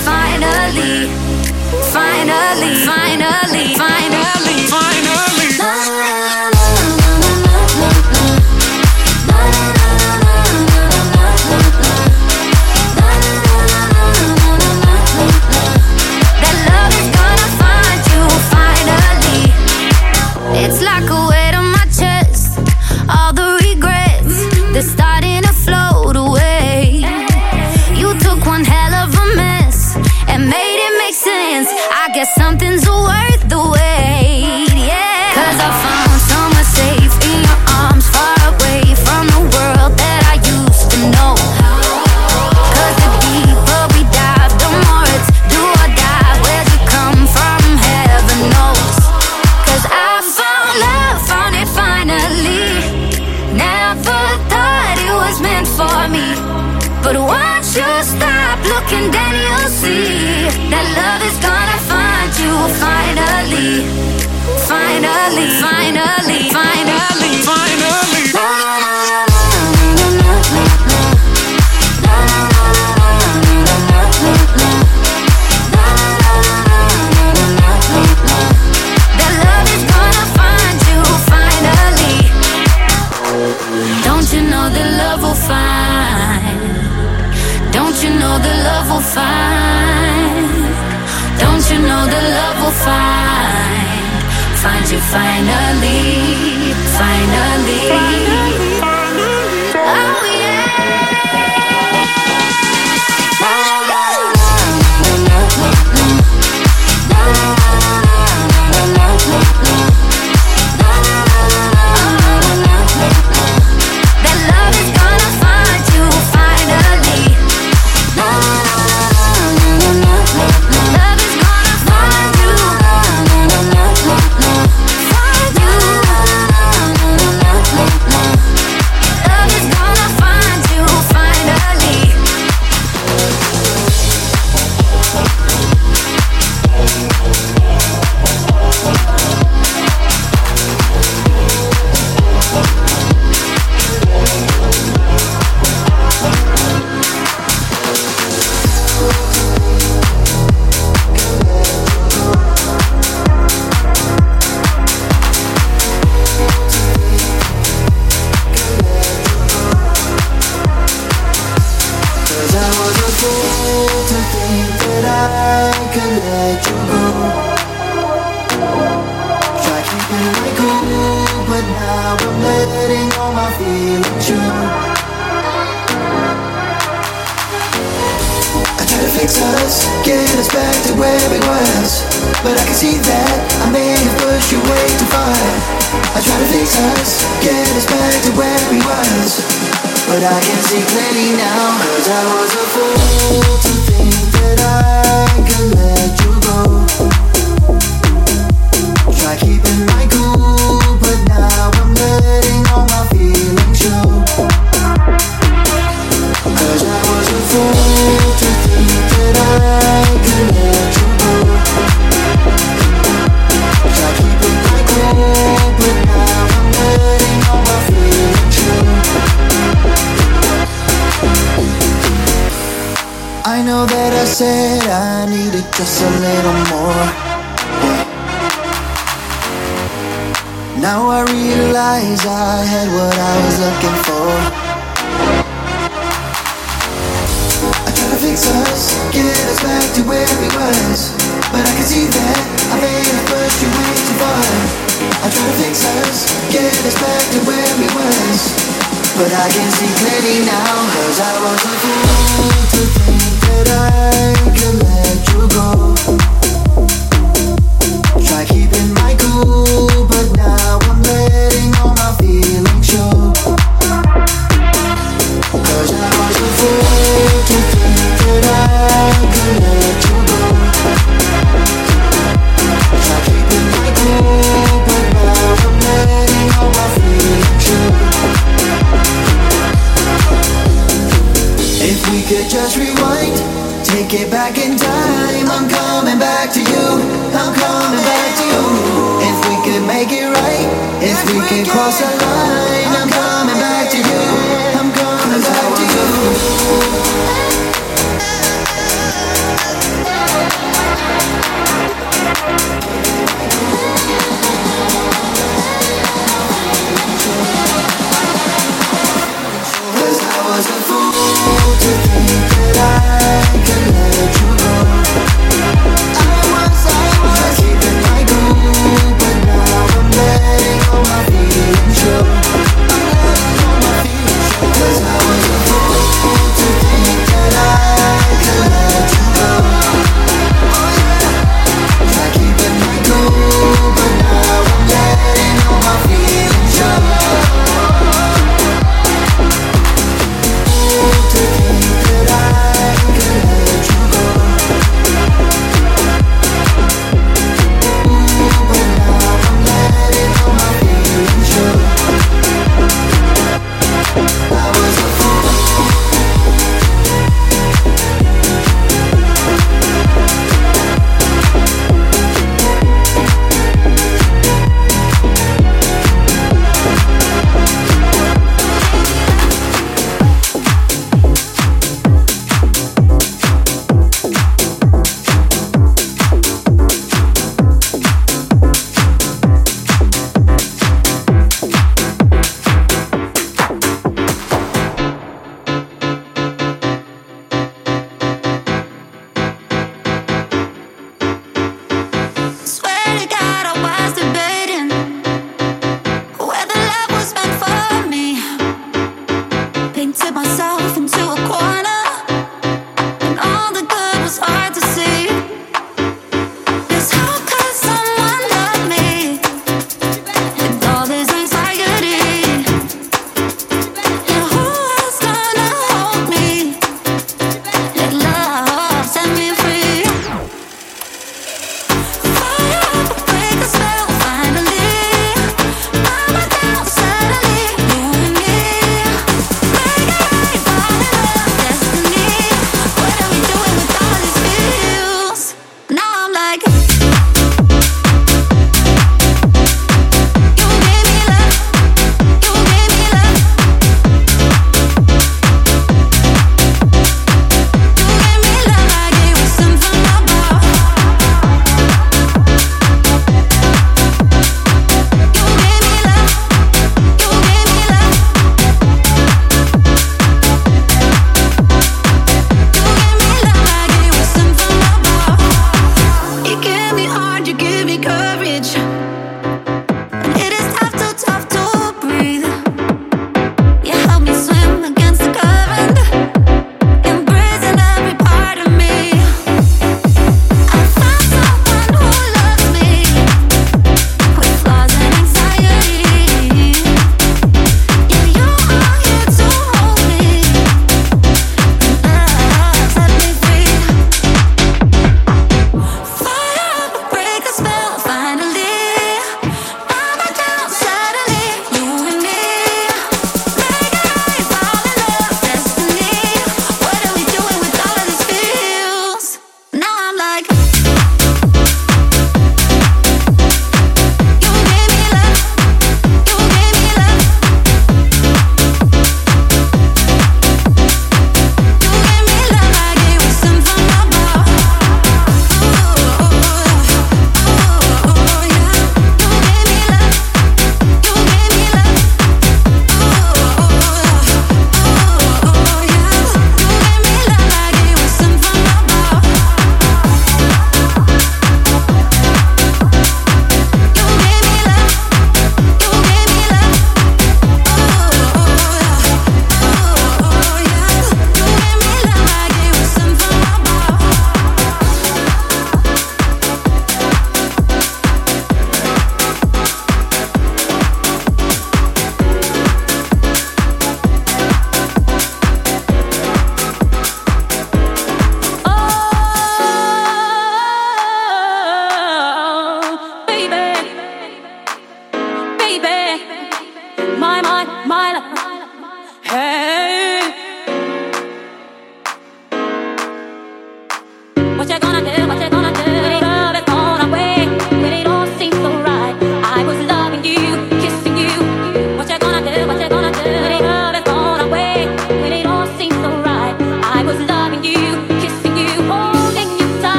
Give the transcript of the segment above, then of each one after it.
finally. Finally, finally, finally,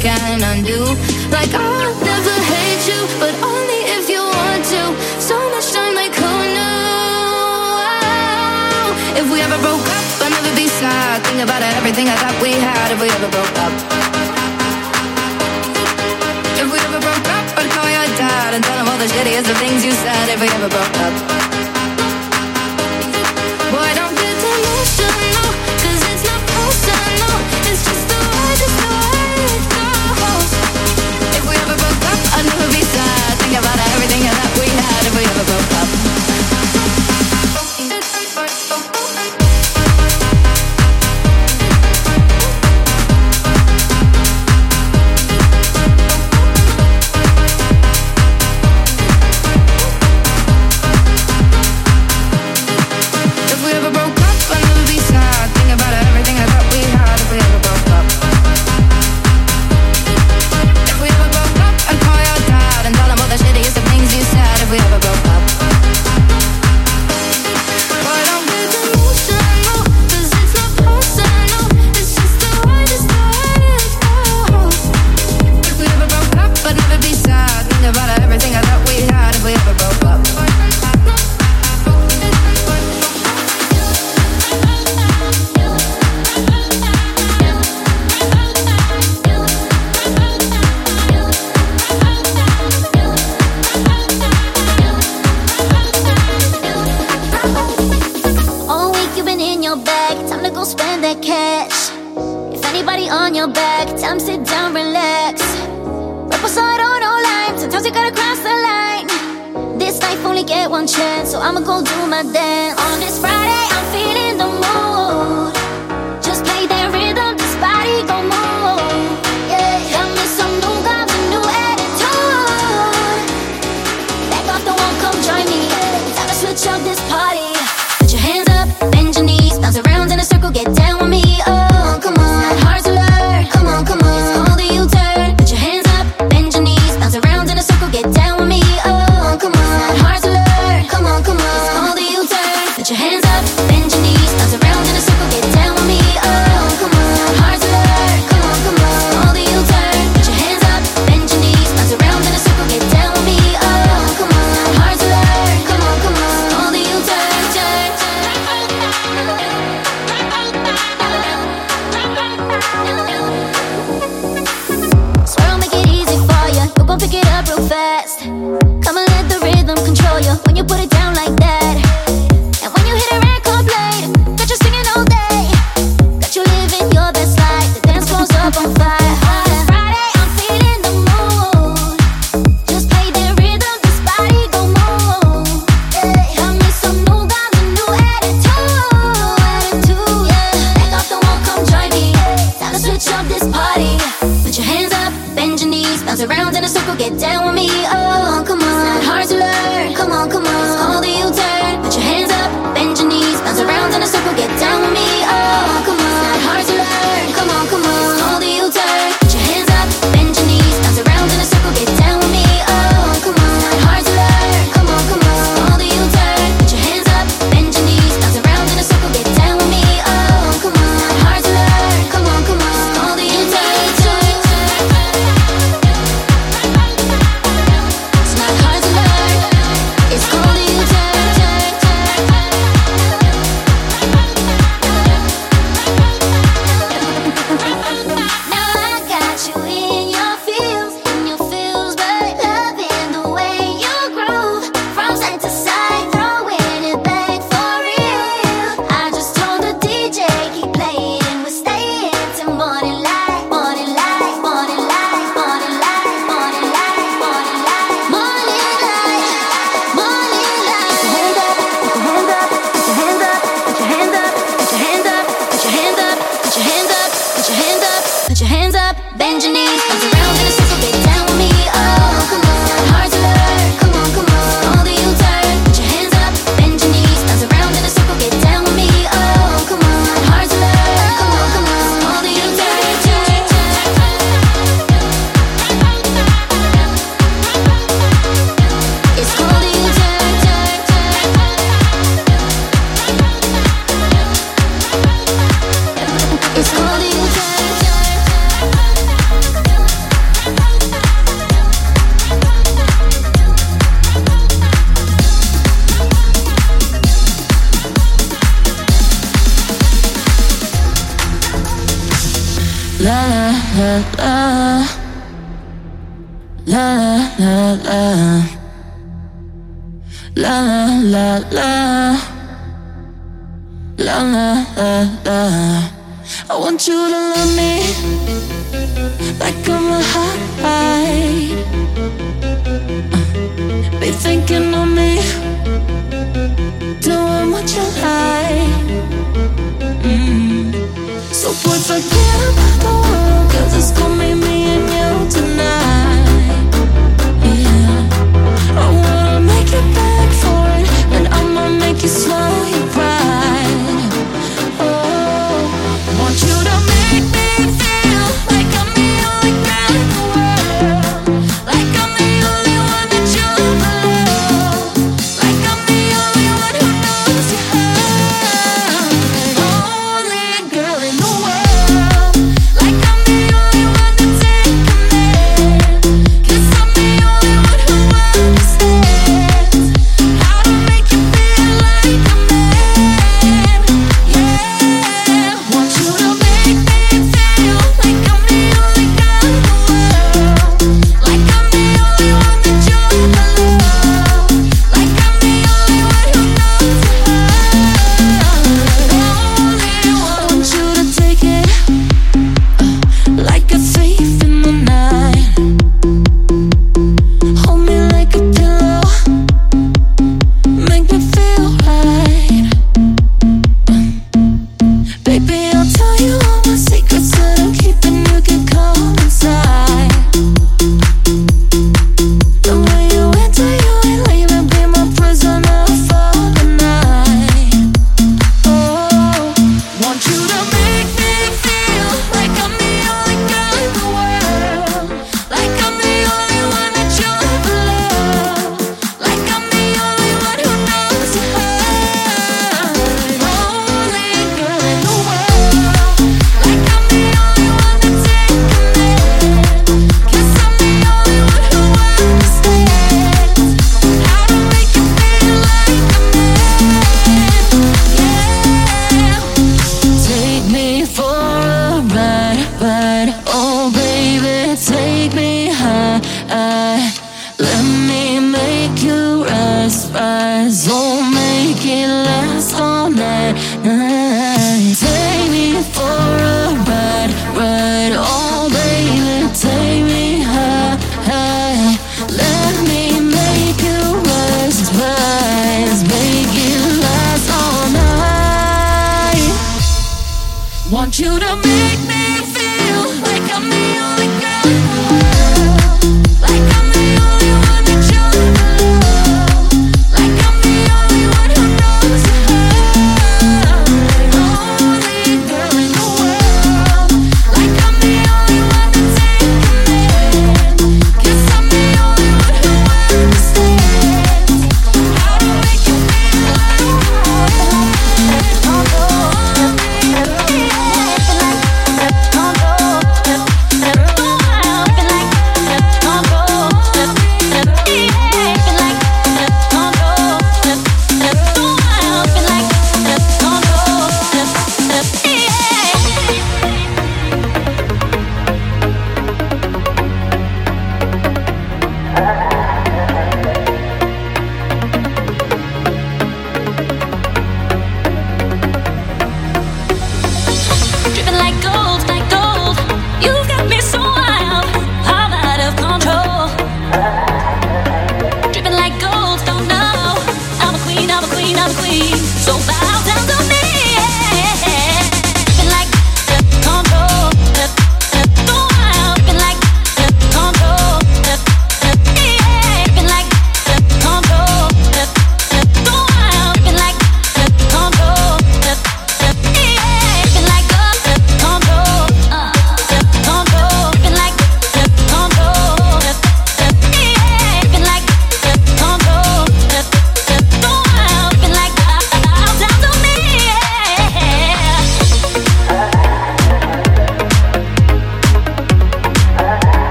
can undo. Like I'll never hate you, but only if you want to. So much time, like who knew? If we ever broke up, I'd never be sad. Think about everything I thought we had. If we ever broke up. If we ever broke up, I'd call your dad and tell him all the shittiest of things you said. If we ever broke up. Ramadan on this Friday.